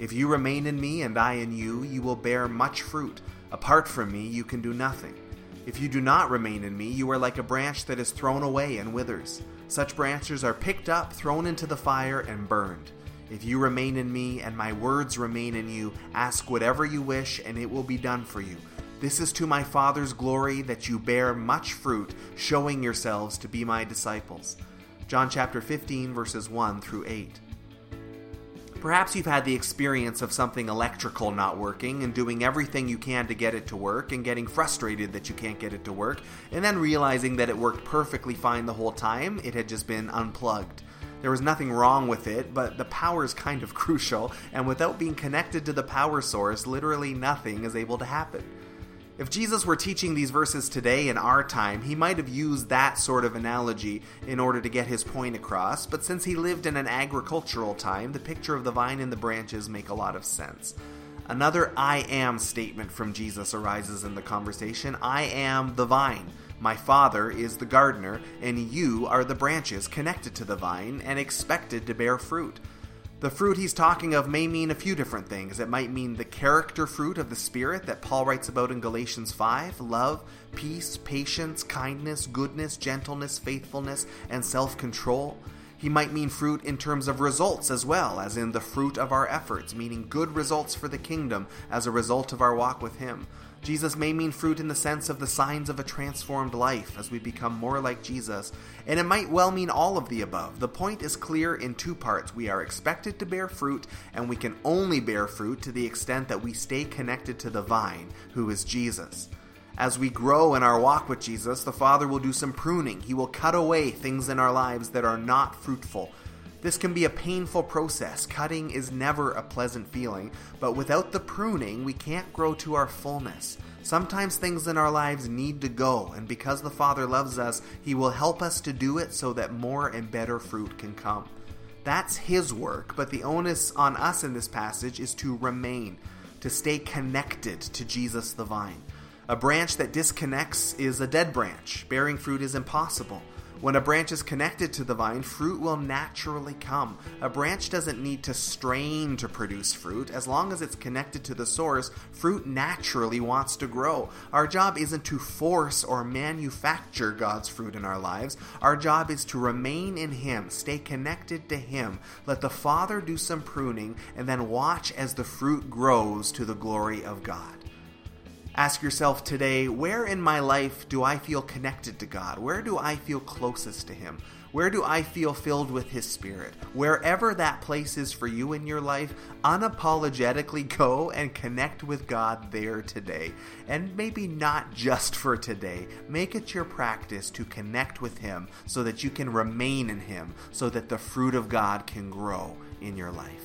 If you remain in me and I in you, you will bear much fruit. Apart from me, you can do nothing. If you do not remain in me, you are like a branch that is thrown away and withers. Such branches are picked up, thrown into the fire, and burned. If you remain in me and my words remain in you, ask whatever you wish, and it will be done for you. This is to my Father's glory that you bear much fruit, showing yourselves to be my disciples. John chapter 15, verses 1 through 8. Perhaps you've had the experience of something electrical not working and doing everything you can to get it to work and getting frustrated that you can't get it to work, and then realizing that it worked perfectly fine the whole time, it had just been unplugged. There was nothing wrong with it, but the power is kind of crucial, and without being connected to the power source, literally nothing is able to happen. If Jesus were teaching these verses today in our time, he might have used that sort of analogy in order to get his point across, but since he lived in an agricultural time, the picture of the vine and the branches make a lot of sense. Another I am statement from Jesus arises in the conversation I am the vine. My Father is the gardener, and you are the branches connected to the vine and expected to bear fruit. The fruit he's talking of may mean a few different things. It might mean the character fruit of the Spirit that Paul writes about in Galatians 5 love, peace, patience, kindness, goodness, gentleness, faithfulness, and self control. He might mean fruit in terms of results as well, as in the fruit of our efforts, meaning good results for the kingdom as a result of our walk with Him. Jesus may mean fruit in the sense of the signs of a transformed life as we become more like Jesus, and it might well mean all of the above. The point is clear in two parts. We are expected to bear fruit, and we can only bear fruit to the extent that we stay connected to the vine, who is Jesus. As we grow in our walk with Jesus, the Father will do some pruning. He will cut away things in our lives that are not fruitful this can be a painful process. Cutting is never a pleasant feeling, but without the pruning, we can't grow to our fullness. Sometimes things in our lives need to go, and because the Father loves us, He will help us to do it so that more and better fruit can come. That's His work, but the onus on us in this passage is to remain, to stay connected to Jesus the vine. A branch that disconnects is a dead branch. Bearing fruit is impossible. When a branch is connected to the vine, fruit will naturally come. A branch doesn't need to strain to produce fruit. As long as it's connected to the source, fruit naturally wants to grow. Our job isn't to force or manufacture God's fruit in our lives. Our job is to remain in Him, stay connected to Him. Let the Father do some pruning, and then watch as the fruit grows to the glory of God. Ask yourself today where in my life do I feel connected to God? Where do I feel closest to Him? Where do I feel filled with His Spirit? Wherever that place is for you in your life, unapologetically go and connect with God there today. And maybe not just for today. Make it your practice to connect with Him so that you can remain in Him, so that the fruit of God can grow in your life.